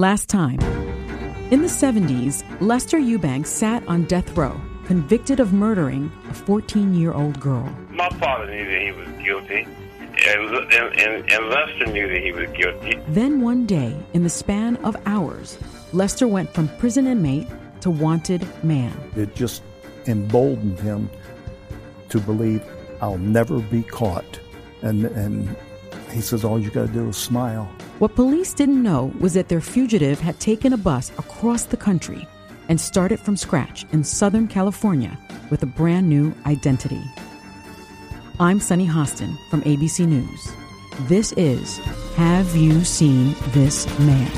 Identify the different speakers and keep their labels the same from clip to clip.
Speaker 1: Last time. In the 70s, Lester Eubanks sat on death row, convicted of murdering a 14 year old girl.
Speaker 2: My father knew that he was guilty, and, and, and, and Lester knew that he was guilty.
Speaker 1: Then one day, in the span of hours, Lester went from prison inmate to wanted man.
Speaker 3: It just emboldened him to believe I'll never be caught. And, and he says, All you got to do is smile.
Speaker 1: What police didn't know was that their fugitive had taken a bus across the country and started from scratch in Southern California with a brand new identity. I'm Sunny Hostin from ABC News. This is Have You Seen This Man?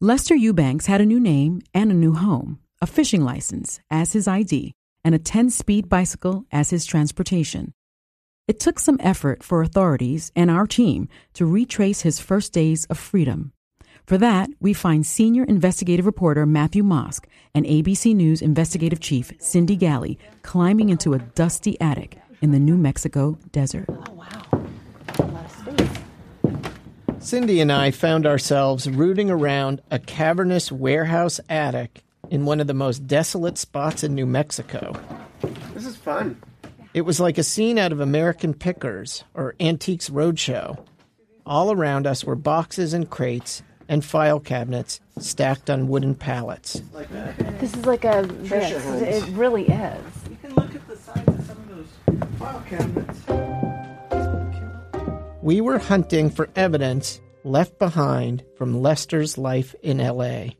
Speaker 1: Lester Eubanks had a new name and a new home, a fishing license as his ID, and a 10 speed bicycle as his transportation. It took some effort for authorities and our team to retrace his first days of freedom. For that, we find senior investigative reporter Matthew Mosk and ABC News investigative chief Cindy Galli climbing into a dusty attic in the New Mexico desert.
Speaker 4: Oh, wow. A lot of space.
Speaker 5: Cindy and I found ourselves rooting around a cavernous warehouse attic in one of the most desolate spots in New Mexico.
Speaker 6: This is fun.
Speaker 5: It was like a scene out of American Pickers or Antiques Roadshow. All around us were boxes and crates and file cabinets stacked on wooden pallets.
Speaker 4: This is like a. Yes, it really is.
Speaker 6: You can look at the size of some of those file cabinets.
Speaker 5: We were hunting for evidence left behind from Lester's life in LA.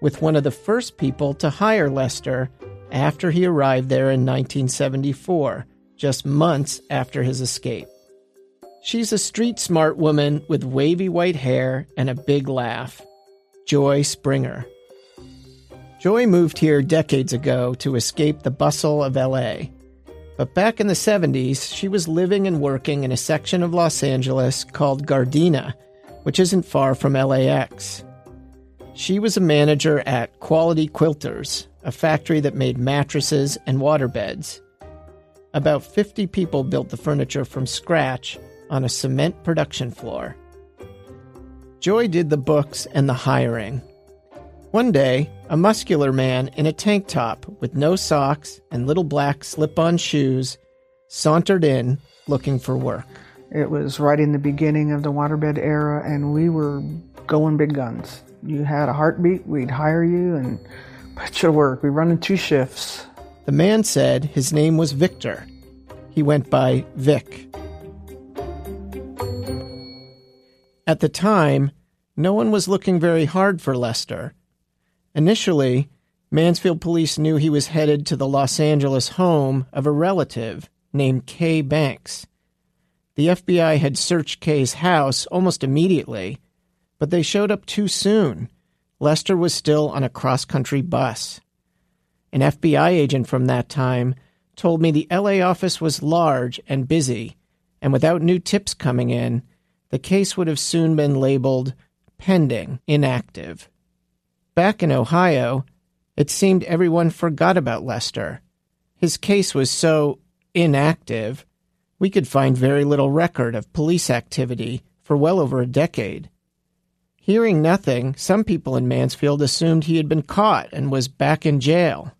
Speaker 5: With one of the first people to hire Lester after he arrived there in 1974, just months after his escape. She's a street smart woman with wavy white hair and a big laugh. Joy Springer. Joy moved here decades ago to escape the bustle of LA. But back in the 70s, she was living and working in a section of Los Angeles called Gardena, which isn't far from LAX. She was a manager at Quality Quilters, a factory that made mattresses and waterbeds. About 50 people built the furniture from scratch on a cement production floor. Joy did the books and the hiring. One day, a muscular man in a tank top with no socks and little black slip on shoes sauntered in looking for work.
Speaker 7: It was right in the beginning of the waterbed era, and we were going big guns. You had a heartbeat, we'd hire you and put you to work. We run in two shifts.
Speaker 5: The man said his name was Victor. He went by Vic. At the time, no one was looking very hard for Lester. Initially, Mansfield police knew he was headed to the Los Angeles home of a relative named Kay Banks. The FBI had searched Kay's house almost immediately, but they showed up too soon. Lester was still on a cross country bus. An FBI agent from that time told me the LA office was large and busy, and without new tips coming in, the case would have soon been labeled pending, inactive. Back in Ohio, it seemed everyone forgot about Lester. His case was so inactive, we could find very little record of police activity for well over a decade. Hearing nothing, some people in Mansfield assumed he had been caught and was back in jail.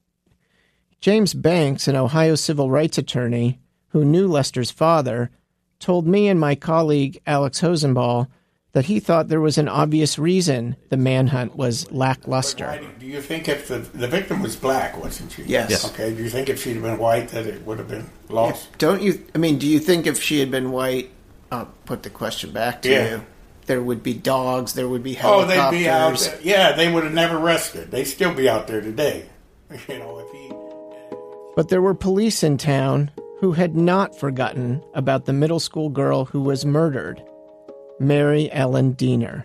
Speaker 5: James Banks, an Ohio civil rights attorney who knew Lester's father, told me and my colleague Alex Hosenball that he thought there was an obvious reason the manhunt was lackluster.
Speaker 8: Do you think if the, the victim was black, wasn't she?
Speaker 6: Yes. Yes.
Speaker 8: Okay. Do you think if she'd have been white that it would have been lost?
Speaker 6: Don't you? I mean, do you think if she had been white, I'll put the question back to
Speaker 8: Yeah.
Speaker 6: you. There would be dogs. There would be helicopters.
Speaker 8: Oh, they'd be out there. Yeah, they would have never rested. They'd still be out there today. You know, if he.
Speaker 5: But there were police in town who had not forgotten about the middle school girl who was murdered, Mary Ellen Deener.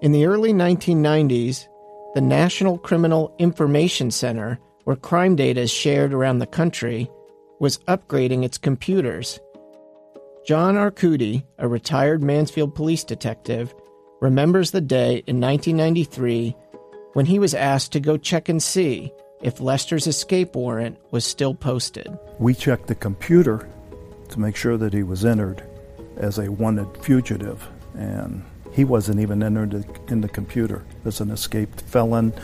Speaker 5: In the early 1990s, the National Criminal Information Center, where crime data is shared around the country, was upgrading its computers. John Arcudi, a retired Mansfield police detective, remembers the day in 1993 when he was asked to go check and see if Lester's escape warrant was still posted.
Speaker 3: We checked the computer to make sure that he was entered, as a wanted fugitive, and he wasn't even entered in the computer as an escaped felon,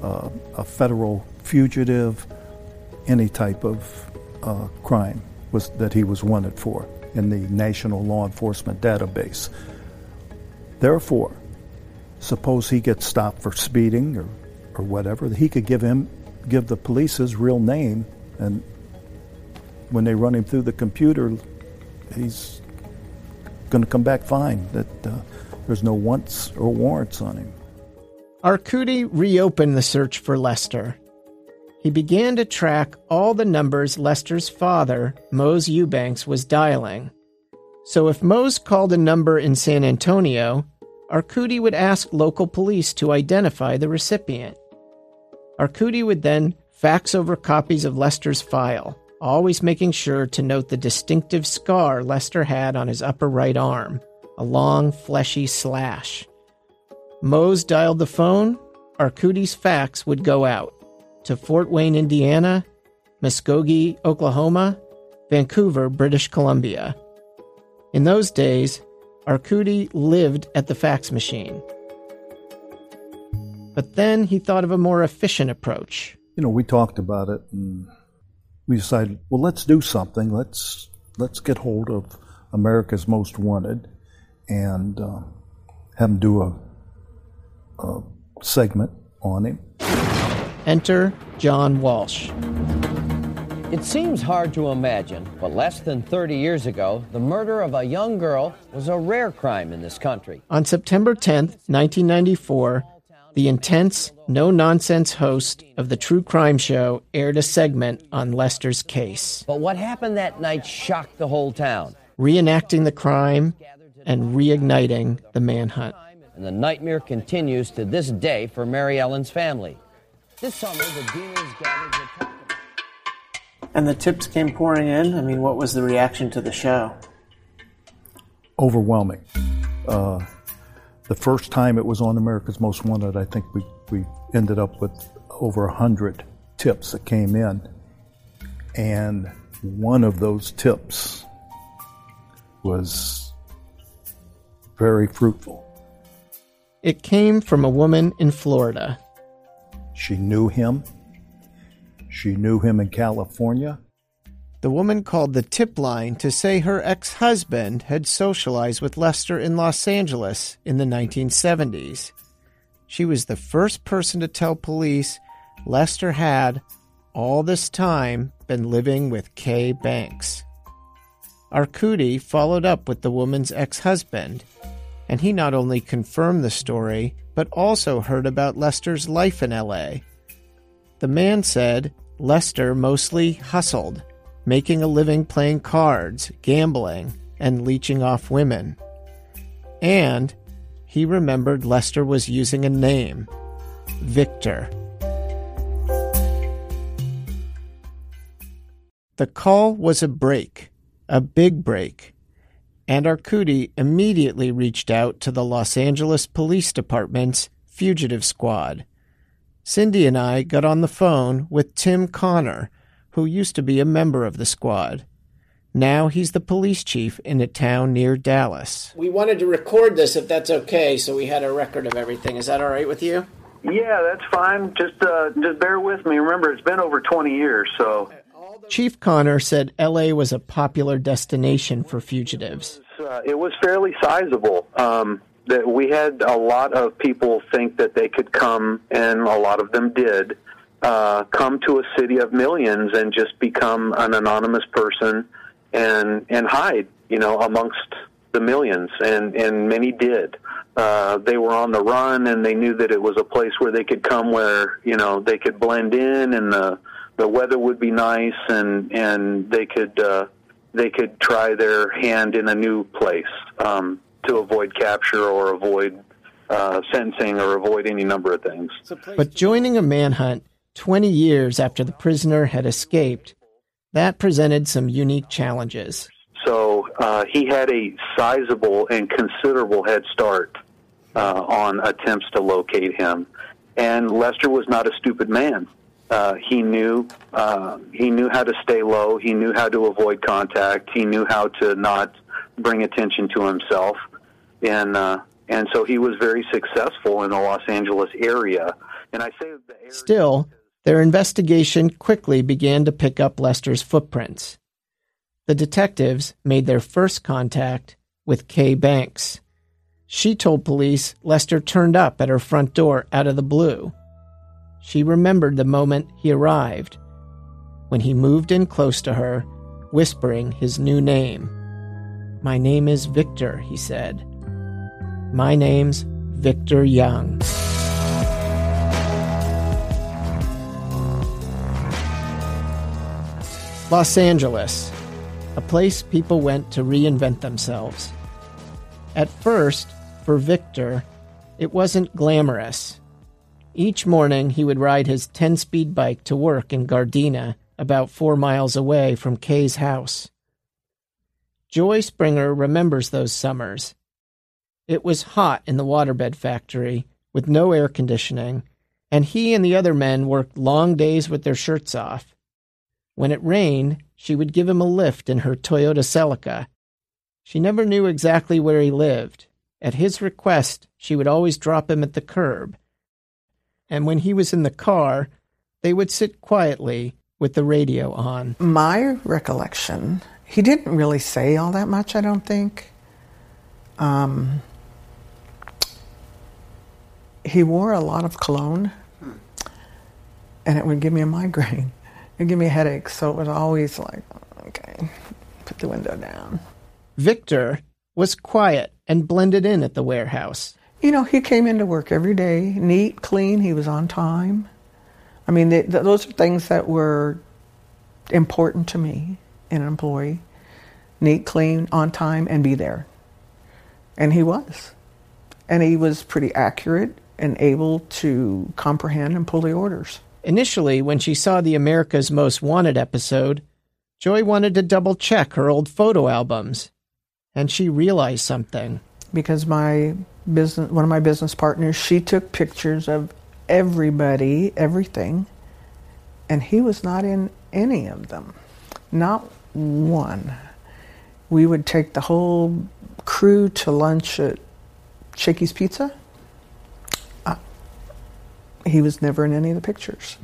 Speaker 3: uh, a federal fugitive, any type of uh, crime was that he was wanted for in the National Law Enforcement Database. Therefore, suppose he gets stopped for speeding or, or whatever, he could give him give the police his real name and when they run him through the computer, he's going to come back fine. That uh, there's no wants or warrants on him.
Speaker 5: Arcudi reopened the search for Lester. He began to track all the numbers Lester's father, Mose Eubanks, was dialing. So if Mose called a number in San Antonio, Arcudi would ask local police to identify the recipient. Arcudi would then fax over copies of Lester's file always making sure to note the distinctive scar Lester had on his upper right arm a long, fleshy slash. Mose dialed the phone, Arcudi's fax would go out to Fort Wayne, Indiana, Muskogee, Oklahoma, Vancouver, British Columbia. In those days, Arcudi lived at the fax machine. But then he thought of a more efficient approach.
Speaker 3: You know, we talked about it and we decided, well, let's do something. Let's let's get hold of America's Most Wanted and uh, have him do a, a segment on him.
Speaker 5: Enter John Walsh.
Speaker 9: It seems hard to imagine, but less than 30 years ago, the murder of a young girl was a rare crime in this country.
Speaker 5: On September 10th, 1994, the intense, no nonsense host of the True Crime Show aired a segment on Lester's case.
Speaker 9: But what happened that night shocked the whole town.
Speaker 5: Reenacting the crime and reigniting the manhunt.
Speaker 9: And the nightmare continues to this day for Mary Ellen's family. This summer, the Deeners gathered to talk.
Speaker 5: And the tips came pouring in. I mean, what was the reaction to the show?
Speaker 3: Overwhelming. Uh, the first time it was on America's Most Wanted, I think we, we ended up with over 100 tips that came in. And one of those tips was very fruitful.
Speaker 5: It came from a woman in Florida.
Speaker 3: She knew him. She knew him in California.
Speaker 5: The woman called the tip line to say her ex husband had socialized with Lester in Los Angeles in the 1970s. She was the first person to tell police Lester had, all this time, been living with Kay Banks. Arcudi followed up with the woman's ex husband, and he not only confirmed the story, but also heard about Lester's life in LA. The man said Lester mostly hustled making a living playing cards, gambling, and leeching off women. And he remembered Lester was using a name Victor. The call was a break, a big break, and Arcudi immediately reached out to the Los Angeles Police Department's fugitive squad. Cindy and I got on the phone with Tim Connor who used to be a member of the squad. Now he's the police chief in a town near Dallas.
Speaker 6: We wanted to record this if that's okay, so we had a record of everything. Is that all right with you?
Speaker 10: Yeah, that's fine. Just uh, just bear with me. Remember, it's been over 20 years, so.
Speaker 5: Chief Connor said LA was a popular destination for fugitives.
Speaker 10: Uh, it was fairly sizable. Um, that we had a lot of people think that they could come, and a lot of them did uh, come to a city of millions and just become an anonymous person and and hide, you know, amongst the millions, and and many did. Uh, they were on the run, and they knew that it was a place where they could come, where you know they could blend in, and the the weather would be nice, and and they could uh, they could try their hand in a new place um, to avoid capture or avoid uh, sentencing or avoid any number of things.
Speaker 5: But joining a manhunt 20 years after the prisoner had escaped, that presented some unique challenges.
Speaker 10: So uh, he had a sizable and considerable head start uh, on attempts to locate him. And Lester was not a stupid man. Uh, he knew uh, he knew how to stay low. He knew how to avoid contact. He knew how to not bring attention to himself, and uh, and so he was very successful in the Los Angeles area. And I say the area
Speaker 5: Still, their investigation quickly began to pick up Lester's footprints. The detectives made their first contact with Kay Banks. She told police Lester turned up at her front door out of the blue. She remembered the moment he arrived, when he moved in close to her, whispering his new name. My name is Victor, he said. My name's Victor Young. Los Angeles, a place people went to reinvent themselves. At first, for Victor, it wasn't glamorous. Each morning, he would ride his 10 speed bike to work in Gardena, about four miles away from Kay's house. Joy Springer remembers those summers. It was hot in the waterbed factory, with no air conditioning, and he and the other men worked long days with their shirts off. When it rained, she would give him a lift in her Toyota Celica. She never knew exactly where he lived. At his request, she would always drop him at the curb. And when he was in the car, they would sit quietly with the radio on.
Speaker 7: My recollection, he didn't really say all that much, I don't think. Um, he wore a lot of cologne, and it would give me a migraine. It would give me a headache, so it was always like, okay, put the window down.
Speaker 5: Victor was quiet and blended in at the warehouse.
Speaker 7: You know, he came into work every day, neat, clean, he was on time. I mean, they, th- those are things that were important to me in an employee neat, clean, on time, and be there. And he was. And he was pretty accurate and able to comprehend and pull the orders.
Speaker 5: Initially, when she saw the America's Most Wanted episode, Joy wanted to double check her old photo albums. And she realized something.
Speaker 7: Because my business, one of my business partners, she took pictures of everybody, everything, and he was not in any of them. Not one. We would take the whole crew to lunch at Shakey's Pizza. Uh, he was never in any of the pictures.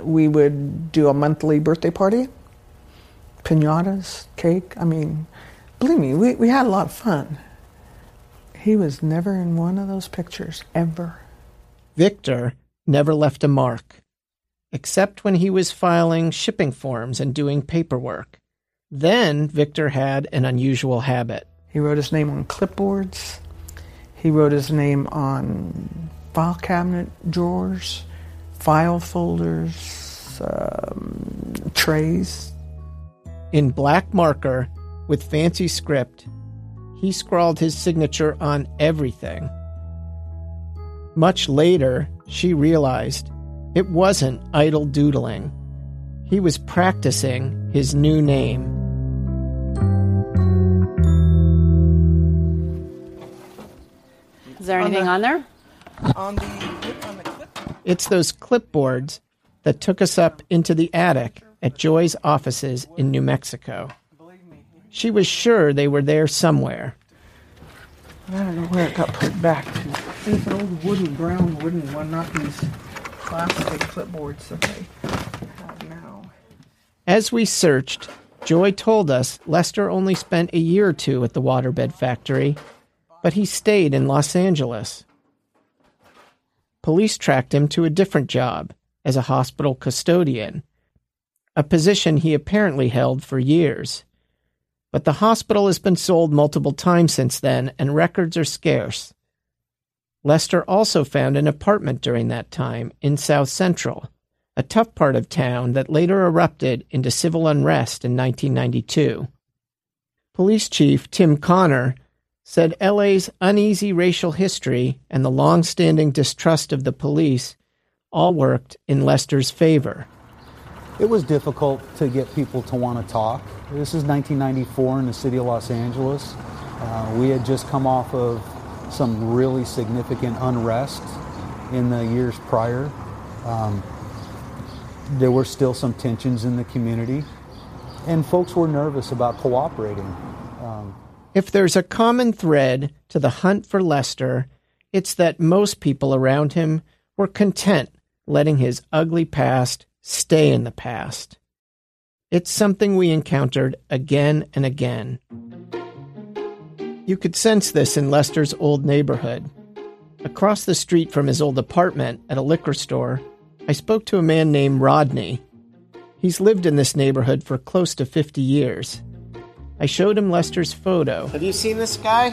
Speaker 7: We would do a monthly birthday party, pinatas, cake. I mean, believe me, we, we had a lot of fun. He was never in one of those pictures, ever.
Speaker 5: Victor never left a mark, except when he was filing shipping forms and doing paperwork. Then Victor had an unusual habit.
Speaker 7: He wrote his name on clipboards. He wrote his name on file cabinet drawers, file folders, um, trays.
Speaker 5: In black marker with fancy script, he scrawled his signature on everything. Much later, she realized it wasn't idle doodling. He was practicing his new name.
Speaker 4: Is there anything on, there?
Speaker 7: On the, on the clip.
Speaker 5: It's those clipboards that took us up into the attic at Joy's offices in New Mexico. She was sure they were there somewhere.
Speaker 7: I don't know where it got put back to. It's an old wooden, brown wooden one, not these plastic clipboards that they have now.
Speaker 5: As we searched, Joy told us Lester only spent a year or two at the waterbed factory, but he stayed in Los Angeles. Police tracked him to a different job as a hospital custodian, a position he apparently held for years. But the hospital has been sold multiple times since then, and records are scarce. Lester also found an apartment during that time in South Central, a tough part of town that later erupted into civil unrest in 1992. Police Chief Tim Connor said LA's uneasy racial history and the long standing distrust of the police all worked in Lester's favor.
Speaker 11: It was difficult to get people to want to talk. This is 1994 in the city of Los Angeles. Uh, we had just come off of some really significant unrest in the years prior. Um, there were still some tensions in the community, and folks were nervous about cooperating. Um,
Speaker 5: If there's a common thread to the hunt for Lester, it's that most people around him were content letting his ugly past stay in the past. It's something we encountered again and again. You could sense this in Lester's old neighborhood. Across the street from his old apartment at a liquor store, I spoke to a man named Rodney. He's lived in this neighborhood for close to 50 years. I showed him Lester's photo.
Speaker 6: Have you seen this guy?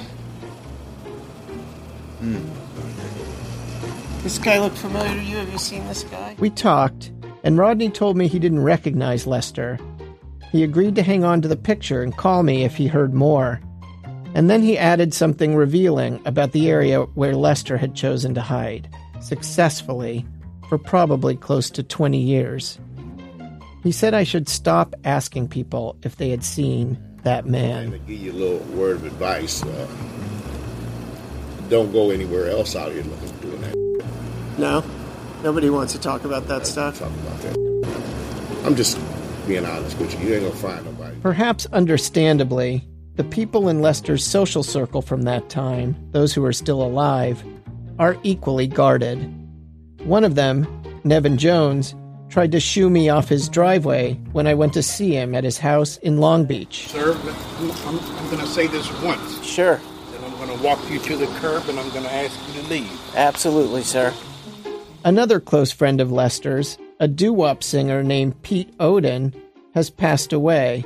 Speaker 8: Hmm.
Speaker 6: This guy looked familiar to you? Have you seen this guy?
Speaker 5: We talked, and Rodney told me he didn't recognize Lester. He agreed to hang on to the picture and call me if he heard more. And then he added something revealing about the area where Lester had chosen to hide, successfully, for probably close to 20 years. He said I should stop asking people if they had seen that man.
Speaker 12: to give you a little word of advice. Uh, don't go anywhere else out here looking for doing that.
Speaker 6: No? Nobody wants to talk about that stuff?
Speaker 12: Talk about that. I'm just being honest with you. You ain't gonna find nobody.
Speaker 5: Perhaps understandably, the people in Lester's social circle from that time, those who are still alive, are equally guarded. One of them, Nevin Jones, tried to shoo me off his driveway when I went to see him at his house in Long Beach.
Speaker 8: Sir, I'm, I'm, I'm going to say this once.
Speaker 6: Sure.
Speaker 8: Then I'm going to walk you to the curb and I'm going to ask you to leave.
Speaker 6: Absolutely, sir.
Speaker 5: Another close friend of Lester's, a doo wop singer named Pete Odin, has passed away,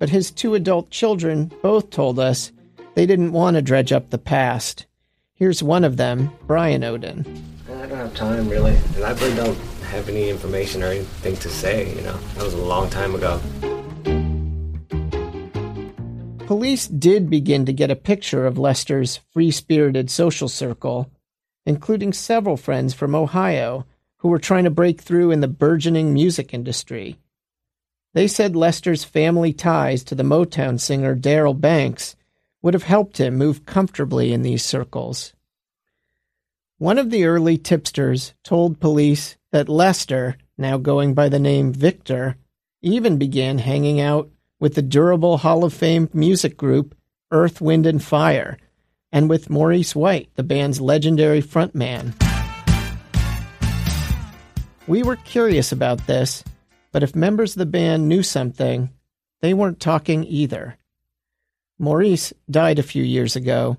Speaker 5: but his two adult children both told us they didn't want to dredge up the past. Here's one of them, Brian Odin.
Speaker 13: I don't have time, really. And I really don't have any information or anything to say, you know. That was a long time ago.
Speaker 5: Police did begin to get a picture of Lester's free spirited social circle, including several friends from Ohio who were trying to break through in the burgeoning music industry. They said Lester's family ties to the Motown singer Darrell Banks would have helped him move comfortably in these circles. One of the early tipsters told police that Lester, now going by the name Victor, even began hanging out with the durable Hall of Fame music group Earth, Wind, and Fire, and with Maurice White, the band's legendary frontman. We were curious about this, but if members of the band knew something, they weren't talking either. Maurice died a few years ago.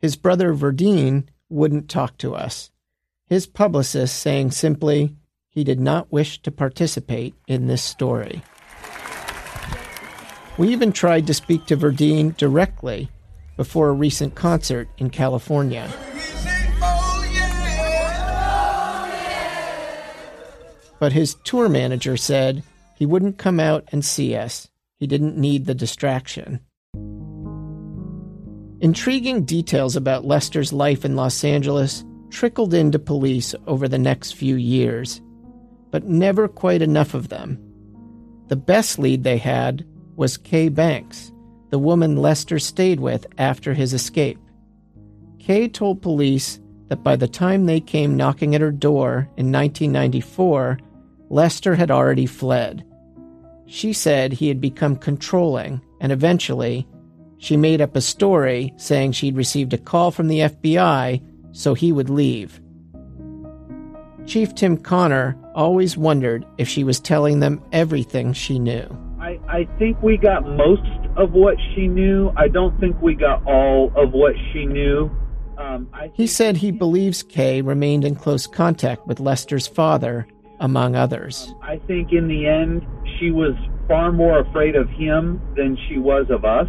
Speaker 5: His brother Verdine wouldn't talk to us. His publicist saying simply he did not wish to participate in this story. We even tried to speak to Verdine directly before a recent concert in California. But his tour manager said he wouldn't come out and see us. He didn't need the distraction. Intriguing details about Lester's life in Los Angeles trickled into police over the next few years, but never quite enough of them. The best lead they had was Kay Banks, the woman Lester stayed with after his escape. Kay told police that by the time they came knocking at her door in 1994, Lester had already fled. She said he had become controlling, and eventually, she made up a story saying she'd received a call from the FBI so he would leave. Chief Tim Connor always wondered if she was telling them everything she knew.
Speaker 14: I, I think we got most of what she knew. I don't think we got all of what she knew. Um, I
Speaker 5: He said he believes Kay remained in close contact with Lester's father, among others.
Speaker 14: I think in the end, she was far more afraid of him than she was of us.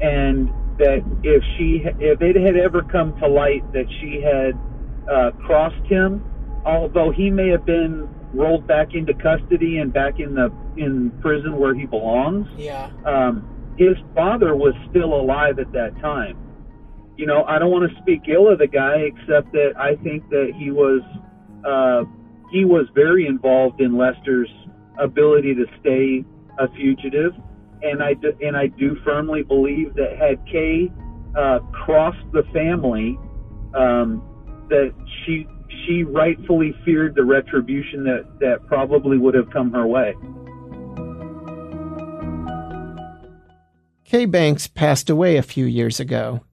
Speaker 14: And that if she, if it had ever come to light that she had uh, crossed him, although he may have been rolled back into custody and back in the in prison where he belongs,
Speaker 6: Yeah.
Speaker 14: um, his father was still alive at that time. You know, I don't want to speak ill of the guy, except that I think that he was uh, he was very involved in Lester's ability to stay a fugitive, and I do, and I do firmly believe that had Kay uh, crossed the family, um, that she she rightfully feared the retribution that that probably would have come her way.
Speaker 5: Kay Banks passed away a few years ago.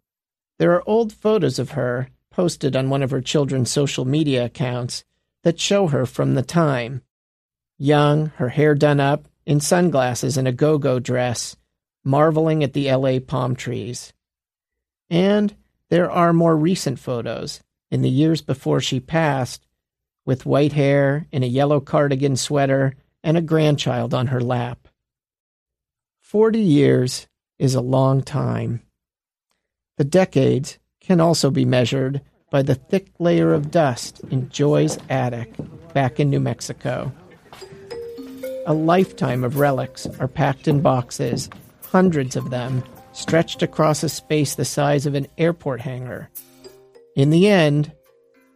Speaker 5: There are old photos of her posted on one of her children's social media accounts that show her from the time. Young, her hair done up, in sunglasses and a go go dress, marveling at the LA palm trees. And there are more recent photos, in the years before she passed, with white hair, in a yellow cardigan sweater, and a grandchild on her lap. Forty years is a long time. The decades can also be measured by the thick layer of dust in Joy's attic back in New Mexico. A lifetime of relics are packed in boxes, hundreds of them, stretched across a space the size of an airport hangar. In the end,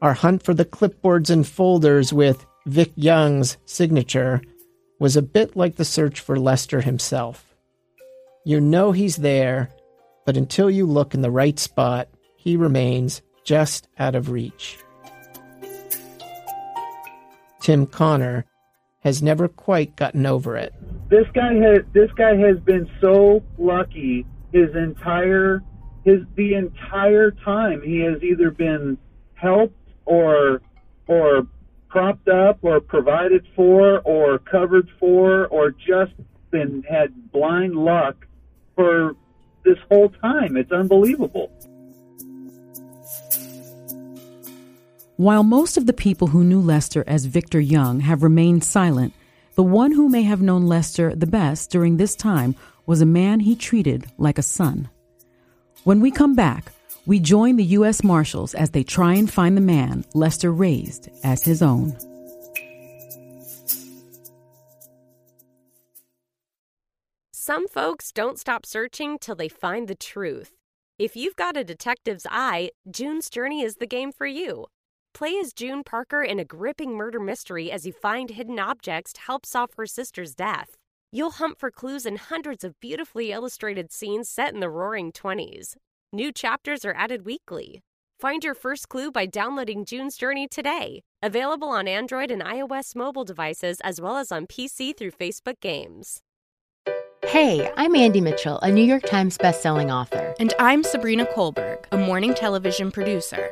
Speaker 5: our hunt for the clipboards and folders with Vic Young's signature was a bit like the search for Lester himself. You know he's there, but until you look in the right spot, he remains just out of reach. Tim Connor has never quite gotten over it.
Speaker 14: This guy has this guy has been so lucky his entire his the entire time he has either been helped or or propped up or provided for or covered for or just been had blind luck for this whole time. It's unbelievable.
Speaker 1: While most of the people who knew Lester as Victor Young have remained silent, the one who may have known Lester the best during this time was a man he treated like a son. When we come back, we join the U.S. Marshals as they try and find the man Lester raised as his own.
Speaker 15: Some folks don't stop searching till they find the truth. If you've got a detective's eye, June's Journey is the game for you. Play as June Parker in a gripping murder mystery as you find hidden objects to help solve her sister's death. You'll hunt for clues in hundreds of beautifully illustrated scenes set in the roaring 20s. New chapters are added weekly. Find your first clue by downloading June's Journey today. Available on Android and iOS mobile devices as well as on PC through Facebook Games.
Speaker 16: Hey, I'm Andie Mitchell, a New York Times bestselling author.
Speaker 17: And I'm Sabrina Kohlberg, a morning television producer.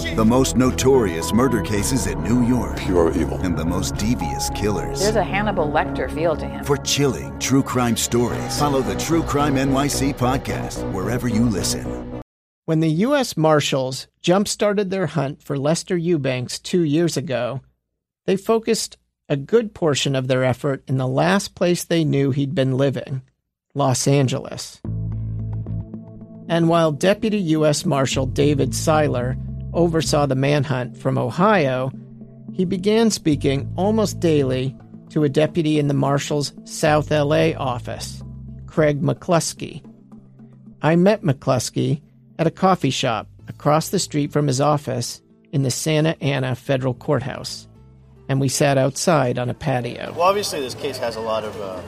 Speaker 18: she?
Speaker 19: The most notorious murder cases in New York.
Speaker 20: Pure evil.
Speaker 19: And the most devious killers.
Speaker 21: There's a Hannibal Lecter feel to him.
Speaker 19: For chilling true crime stories, follow the True Crime NYC podcast wherever you listen.
Speaker 5: When the U.S. Marshals jump started their hunt for Lester Eubanks two years ago, they focused a good portion of their effort in the last place they knew he'd been living Los Angeles. And while Deputy U.S. Marshal David Seiler oversaw the manhunt from Ohio, he began speaking almost daily to a deputy in the Marshal's South LA office, Craig McCluskey. I met McCluskey at a coffee shop across the street from his office in the Santa Ana Federal Courthouse, and we sat outside on a patio.
Speaker 22: Well, obviously, this case has a lot of uh,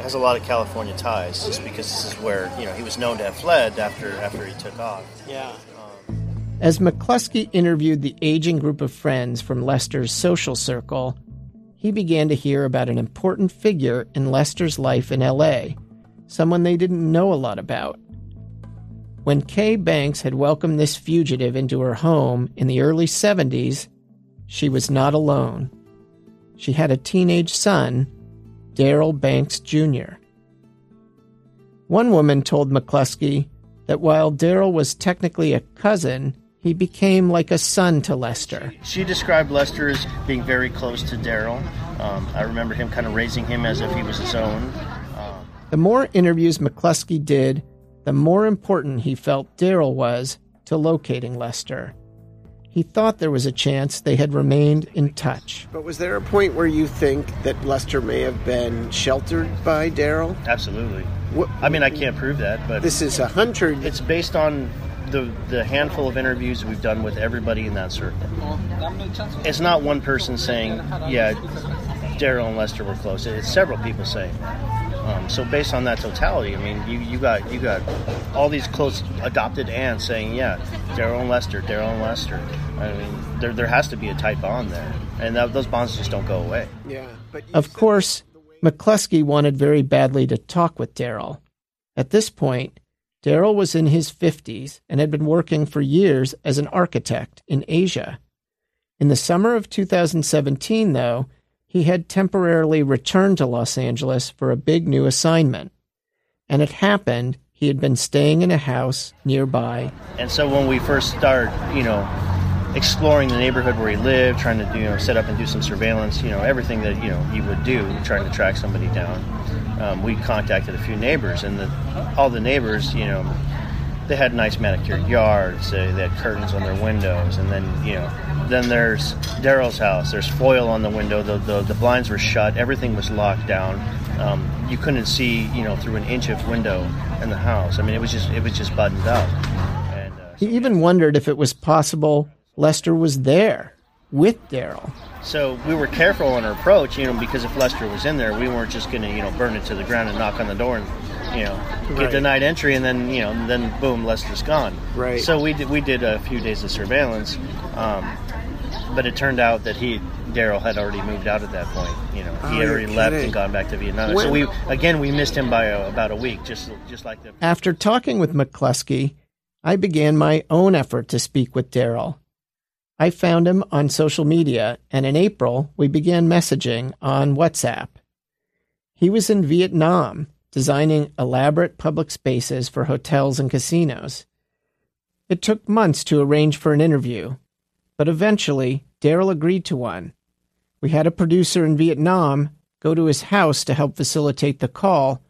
Speaker 22: has a lot of California ties, just because this is where you know he was known to have fled after after he took off.
Speaker 6: Yeah.
Speaker 5: As McCluskey interviewed the aging group of friends from Lester's social circle, he began to hear about an important figure in Lester's life in LA, someone they didn't know a lot about. When Kay Banks had welcomed this fugitive into her home in the early 70s, she was not alone. She had a teenage son, Daryl Banks Jr. One woman told McCluskey that while Daryl was technically a cousin, he became like a son to Lester.
Speaker 22: She described Lester as being very close to Daryl. Um, I remember him kind of raising him as if he was his own. Um,
Speaker 5: the more interviews McCluskey did, the more important he felt Daryl was to locating Lester. He thought there was a chance they had remained in touch.
Speaker 6: But was there a point where you think that Lester may have been sheltered by Daryl?
Speaker 22: Absolutely. What, I mean, I can't prove that, but
Speaker 6: this is a hunter.
Speaker 22: It's based on the the handful of interviews we've done with everybody in that circle. It's not one person saying, "Yeah, Daryl and Lester were close." It's several people saying. Um, so based on that totality, I mean, you, you got you got all these close adopted aunts saying, "Yeah, Daryl and Lester, Daryl and Lester." I mean, there there has to be a tight bond there, and that, those bonds just don't go away.
Speaker 6: Yeah, but
Speaker 5: of course, McCluskey wanted very badly to talk with Daryl. At this point, Daryl was in his 50s and had been working for years as an architect in Asia. In the summer of 2017, though, he had temporarily returned to Los Angeles for a big new assignment. And it happened he had been staying in a house nearby.
Speaker 22: And so when we first start, you know, exploring the neighborhood where he lived, trying to you know set up and do some surveillance, you know, everything that you know he would do, trying to track somebody down. Um, we contacted a few neighbors, and the, all the neighbors, you know, they had nice manicured yards. They, they had curtains on their windows, and then you know, then there's Daryl's house. There's foil on the window. The, the, the blinds were shut. Everything was locked down. Um, you couldn't see, you know, through an inch of window in the house. I mean, it was just it was just buttoned up. And, uh,
Speaker 5: he even wondered if it was possible Lester was there with Daryl.
Speaker 22: So we were careful in our approach, you know, because if Lester was in there, we weren't just going to, you know, burn it to the ground and knock on the door and, you know, get
Speaker 6: Right.
Speaker 22: denied entry, and then, you know, then boom, Lester's gone.
Speaker 6: Right.
Speaker 22: So we did we did a few days of surveillance, um, but it turned out that he Daryl had already moved out at that point. You know,
Speaker 6: Oh,
Speaker 22: he had
Speaker 6: you're
Speaker 22: already left and gone back to Vietnam.
Speaker 6: When-
Speaker 22: So we again we missed him by a, about a week, just just like the
Speaker 5: After talking with McCluskey, I began my own effort to speak with Daryl. I found him on social media, and in April, we began messaging on WhatsApp. He was in Vietnam, designing elaborate public spaces for hotels and casinos. It took months to arrange for an interview, but eventually, Daryl agreed to one. We had a producer in Vietnam go to his house to help facilitate the call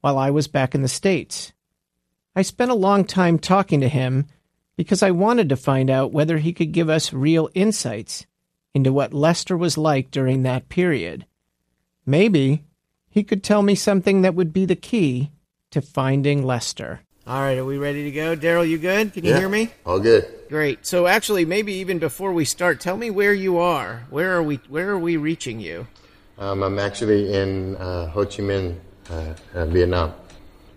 Speaker 5: while I was back in the States. I spent a long time talking to him because I wanted to find out whether he could give us real insights into what Lester was like during that period. Maybe he could tell me something that would be the key to finding Lester.
Speaker 6: All right, are we ready to go? Daryl, you good? Can you
Speaker 12: Yeah,
Speaker 6: hear me?
Speaker 12: All good.
Speaker 6: Great. So actually, maybe even before we start, tell me where you are. Where are we? Where are we reaching you?
Speaker 12: Um, I'm actually in uh, Ho Chi Minh, uh, uh, Vietnam,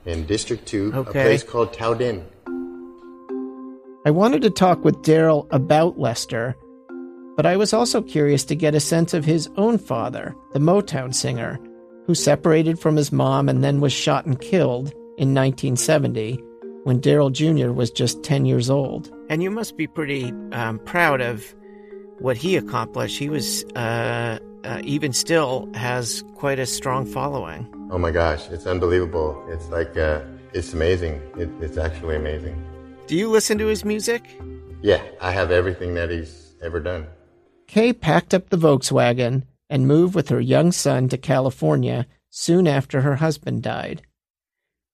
Speaker 12: in District 2, a place called Thao Dien.
Speaker 5: I wanted to talk with Daryl about Lester, but I was also curious to get a sense of his own father, the Motown singer, who separated from his mom and then was shot and killed in 1970 when Daryl Jr. was just 10 years old.
Speaker 6: And you must be pretty um, proud of what he accomplished. He was uh, uh, even still has quite a strong following.
Speaker 12: Oh my gosh, it's unbelievable. It's like, uh, it's amazing. It, it's actually amazing.
Speaker 6: Do you listen to his music?
Speaker 12: Yeah, I have everything that he's ever done.
Speaker 5: Kay packed up the Volkswagen and moved with her young son to California soon after her husband died.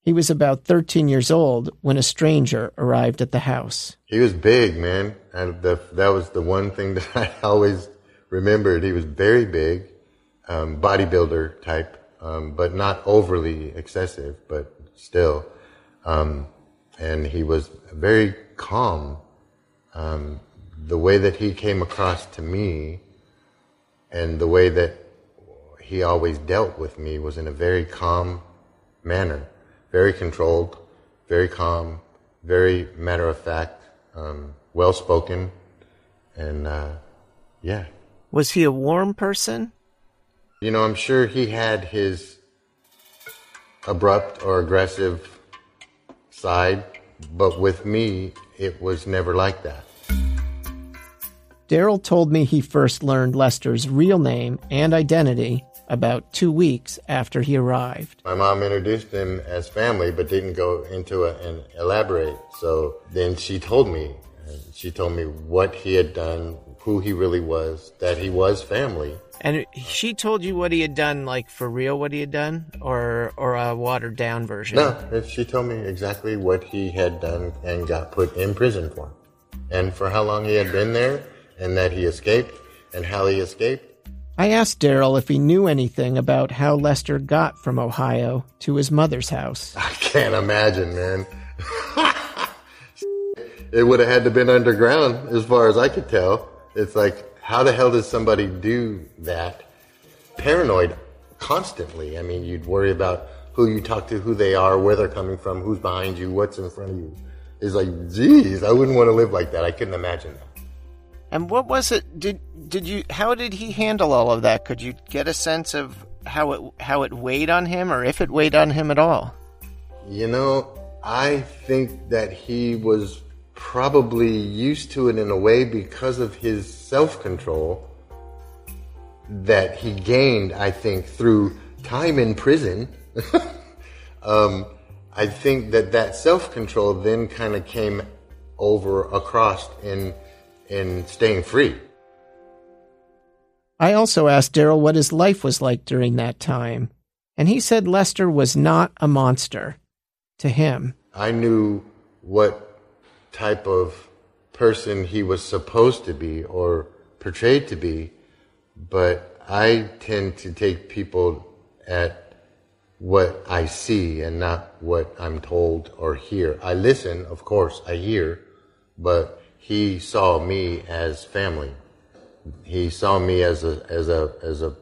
Speaker 5: He was about 13 years old when a stranger arrived at the house.
Speaker 12: He was big, man. And the, that was the one thing that I always remembered. He was very big, um, bodybuilder type, um, but not overly excessive, but still. Um, and he was very calm. Um, the way that he came across to me and the way that he always dealt with me was in a very calm manner, very controlled, very calm, very matter of fact. Um, well spoken, and uh, yeah.
Speaker 6: Was he a warm person?
Speaker 12: You know, I'm sure he had his abrupt or aggressive side, but with me, it was never like that.
Speaker 5: Darrell told me he first learned Lester's real name and identity about two weeks after he arrived.
Speaker 12: My mom introduced him as family, but didn't go into it and elaborate. So then she told me, she told me what he had done, who he really was, that he was family.
Speaker 6: And she told you what he had done, like for real, what he had done, or or a watered down version.
Speaker 12: No, she told me exactly what he had done and got put in prison for, and for how long he had been there, and that he escaped, and how he escaped.
Speaker 5: I asked Darrell if he knew anything about how Lester got from Ohio to his mother's house.
Speaker 12: I can't imagine, man. it would have had to been underground, as far as I could tell. It's like how the hell does somebody do that? Paranoid constantly. I mean, you'd worry about who you talk to, who they are, where they're coming from, who's behind you, what's in front of you. It's like, geez, I wouldn't want to live like that. I couldn't imagine that.
Speaker 6: And what was it? Did did you? How did he handle all of that? Could you get a sense of how it how it weighed on him, or if it weighed on him at all?
Speaker 12: You know, I think that he was probably used to it in a way because of his self control that he gained, I think, through time in prison. um, I think that that self control then kind of came over across in in staying free.
Speaker 5: I also asked Darrell what his life was like during that time, and he said Lester was not a monster to him.
Speaker 12: I knew what type of person he was supposed to be or portrayed to be, but I tend to take people at what I see and not what I'm told or hear. I listen, of course, I hear, but he saw me as family. He saw me as a as a as a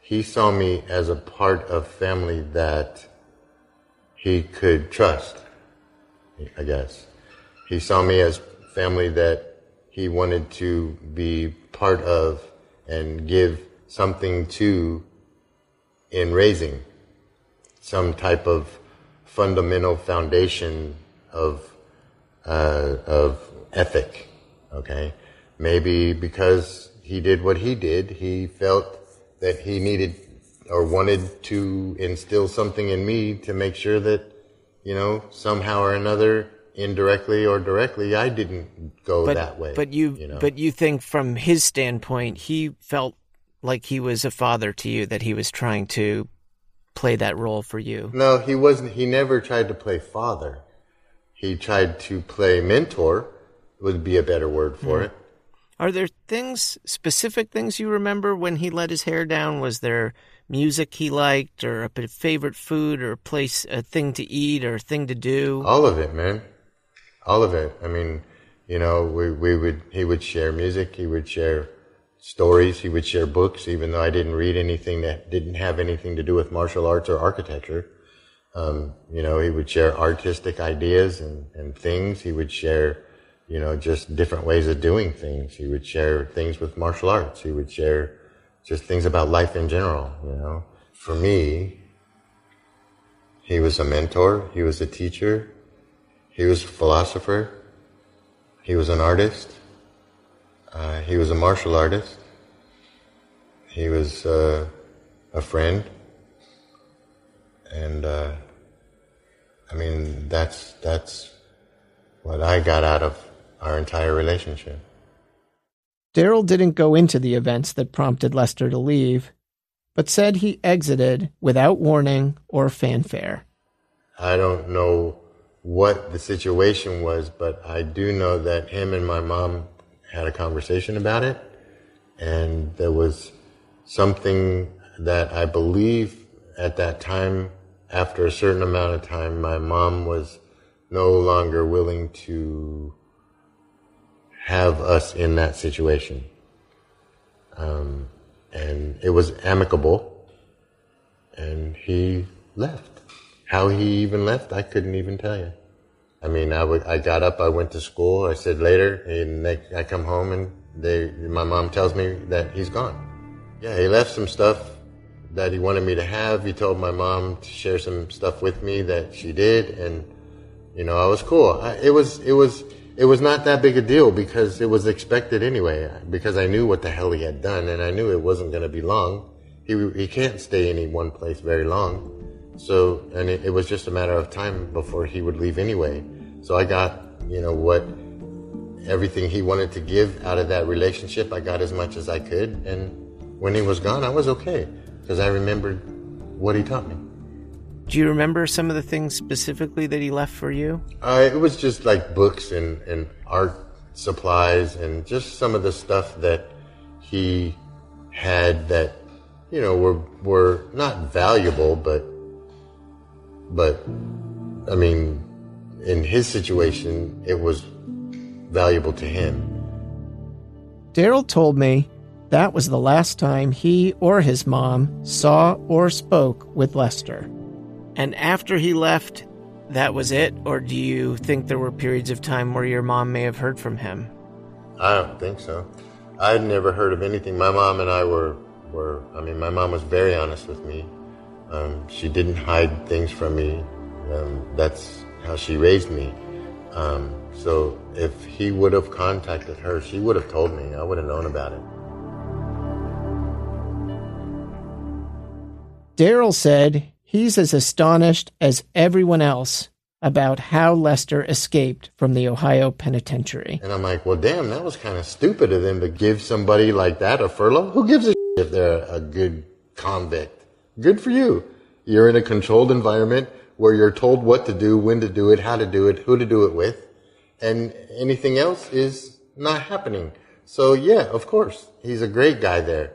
Speaker 12: he saw me as a part of family that he could trust. I guess. He saw me as family that he wanted to be part of and give something to in raising some type of fundamental foundation of uh, of ethic. Okay, maybe because he did what he did, he felt that he needed or wanted to instill something in me to make sure that you know somehow or another indirectly or directly, I didn't go
Speaker 6: but,
Speaker 12: that way.
Speaker 6: But you,
Speaker 12: you know?
Speaker 6: but you think from his standpoint, he felt like he was a father to you, that he was trying to play that role for you.
Speaker 12: No, he wasn't. He never tried to play father. He tried to play mentor. Would be a better word for mm. it.
Speaker 6: Are there things, specific things you remember when he let his hair down? Was there music he liked, or a favorite food, or a place, a thing to eat, or a thing to do?
Speaker 12: All of it, man all of it. I mean, you know, we, we would, he would share music, he would share stories, he would share books, even though I didn't read anything that didn't have anything to do with martial arts or architecture. Um, you know, he would share artistic ideas and, and things. He would share, you know, just different ways of doing things. He would share things with martial arts. He would share just things about life in general, you know. For me, he was a mentor. He was a teacher. He was a philosopher. He was an artist. Uh, he was a martial artist. He was uh, a friend. And uh, I mean, that's that's what I got out of our entire relationship.
Speaker 5: Darrell didn't go into the events that prompted Lester to leave, but said he exited without warning or fanfare.
Speaker 12: I don't know what the situation was, but I do know that him and my mom had a conversation about it, and there was something that I believe at that time, after a certain amount of time, my mom was no longer willing to have us in that situation. Um, and it was amicable, and he left. How he even left, I couldn't even tell you. I mean, I would, I got up, I went to school. I said later, and they, I come home and they, my mom tells me that he's gone. Yeah, he left some stuff that he wanted me to have. He told my mom to share some stuff with me that she did, and you know, I was cool. I, it was, it was, it was not that big a deal because it was expected anyway. Because I knew what the hell he had done, and I knew it wasn't going to be long. He he can't stay in one place very long. So, and it, it was just a matter of time before he would leave anyway. So I got, you know, what everything he wanted to give out of that relationship. I got as much as I could, and when he was gone, I was okay because I remembered what he taught me.
Speaker 6: Do you remember some of the things specifically that he left for you?
Speaker 12: Uh, it was just like books and, and art supplies and just some of the stuff that he had that, you know, were, were not valuable, but, but, I mean, in his situation, it was valuable to him.
Speaker 5: Darrell told me that was the last time he or his mom saw or spoke with Lester.
Speaker 6: And after he left, that was it? Or do you think there were periods of time where your mom may have heard from him?
Speaker 12: I don't think so. I'd never heard of anything. My mom and I were, were I mean, my mom was very honest with me. Um, she didn't hide things from me. Um, that's how she raised me. Um, so if he would have contacted her, she would have told me. I would have known about it.
Speaker 5: Darrell said he's as astonished as everyone else about how Lester escaped from the Ohio penitentiary.
Speaker 12: And I'm like, well, damn, that was kind of stupid of them to give somebody like that a furlough. Who gives a if they're a good convict? Good for you. You're in a controlled environment where you're told what to do, when to do it, how to do it, who to do it with, and anything else is not happening. So yeah, of course, he's a great guy there.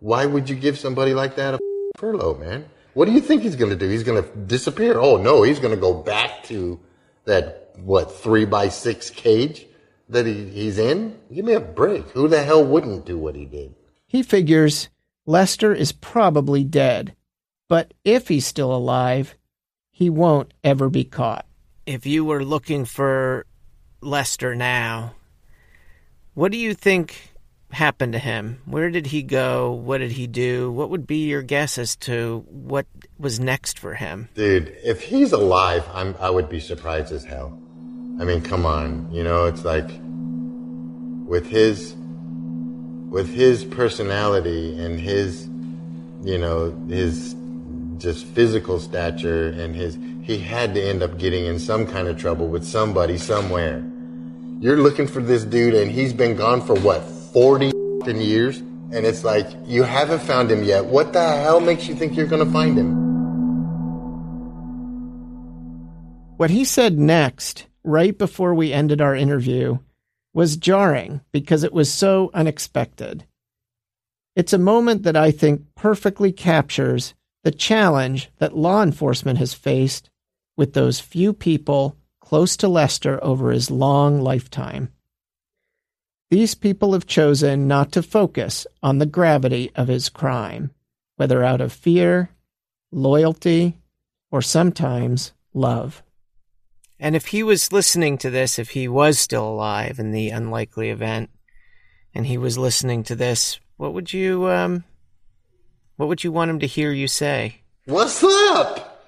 Speaker 12: Why would you give somebody like that a furlough, man? What do you think he's going to do? He's going to disappear? Oh no, he's going to go back to that, what, three by six cage that he, he's in? Give me a break. Who the hell wouldn't do what he did?
Speaker 5: He figures Lester is probably dead, but if he's still alive, he won't ever be caught.
Speaker 6: If you were looking for Lester now, what do you think happened to him? Where did he go? What did he do? What would be your guess as to what was next for him?
Speaker 12: Dude, if he's alive, I'm I would be surprised as hell. I mean, come on, you know, it's like with his with his personality and his you know, his just physical stature and his he had to end up getting in some kind of trouble with somebody somewhere. You're looking for this dude and he's been gone for what, 40 years? And it's like, you haven't found him yet. What the hell makes you think you're going to find him?
Speaker 5: What he said next, right before we ended our interview, was jarring because it was so unexpected. It's a moment that I think perfectly captures the challenge that law enforcement has faced with those few people close to Lester over his long lifetime. These people have chosen not to focus on the gravity of his crime, whether out of fear, loyalty, or sometimes love.
Speaker 6: And if he was listening to this, if he was still alive in the unlikely event, and he was listening to this, what would you um what would you want him to hear you say?
Speaker 12: What's up?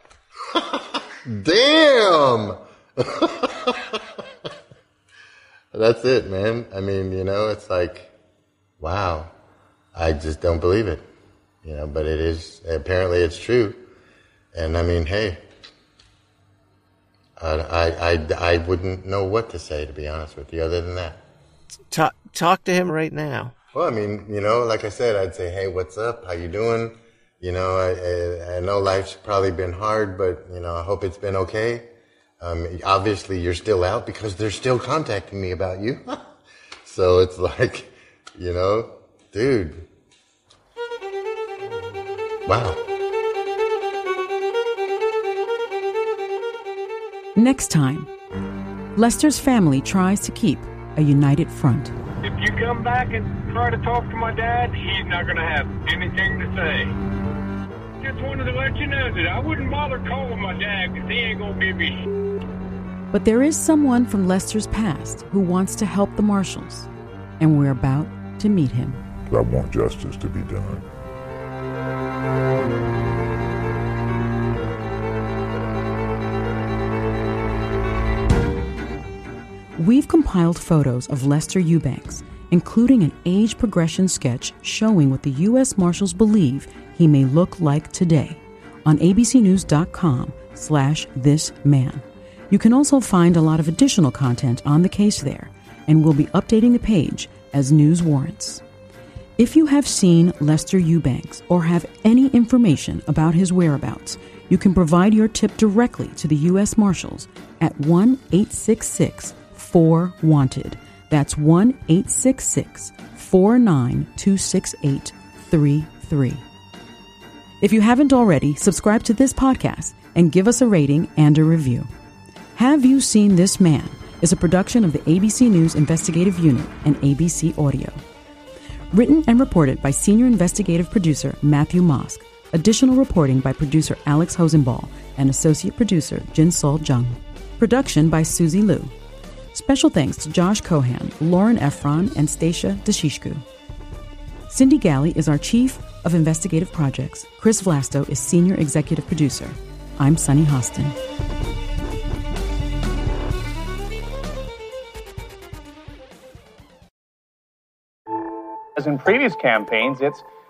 Speaker 12: Damn. That's it, man. I mean, you know, it's like, wow. I just don't believe it. You know, but it is, apparently it's true. And I mean, hey, I, I, I, I wouldn't know what to say, to be honest with you, other than that.
Speaker 6: Talk, talk to him right now.
Speaker 12: Well, I mean, you know, like I said, I'd say, hey, what's up? How you doing? You know, I, I, I know life's probably been hard, but, you know, I hope it's been okay. Um, obviously you're still out because they're still contacting me about you. so it's like, you know, dude. Wow.
Speaker 1: Next time, Lester's family tries to keep a united front.
Speaker 23: If you come back and try to talk to my dad, he's not going to have anything to say. Just wanted to let you know that I wouldn't bother calling my dad because he ain't going to give me shit.
Speaker 1: But there is someone from Lester's past who wants to help the Marshals, and we're about to meet him.
Speaker 24: I want justice to be done.
Speaker 1: We've compiled photos of Lester Eubanks, including an age progression sketch showing what the U.S. Marshals believe he may look like today on abcnews.com slash this man. You can also find a lot of additional content on the case there, and we'll be updating the page as news warrants. If you have seen Lester Eubanks or have any information about his whereabouts, you can provide your tip directly to the U.S. Marshals at 1 866 4 Wanted. That's 1 866 49 26833. If you haven't already, subscribe to this podcast and give us a rating and a review. Have You Seen This Man is a production of the ABC News Investigative Unit and ABC Audio. Written and reported by senior investigative producer Matthew Mosk. Additional reporting by producer Alex Hosenball and associate producer Jin Sol Jung. Production by Susie Liu. Special thanks to Josh Cohan, Lauren Efron, and Stacia Deshishku. Cindy Galli is our Chief of Investigative Projects. Chris Vlasto is Senior Executive Producer. I'm Sunny Hostin.
Speaker 25: As in previous campaigns, it's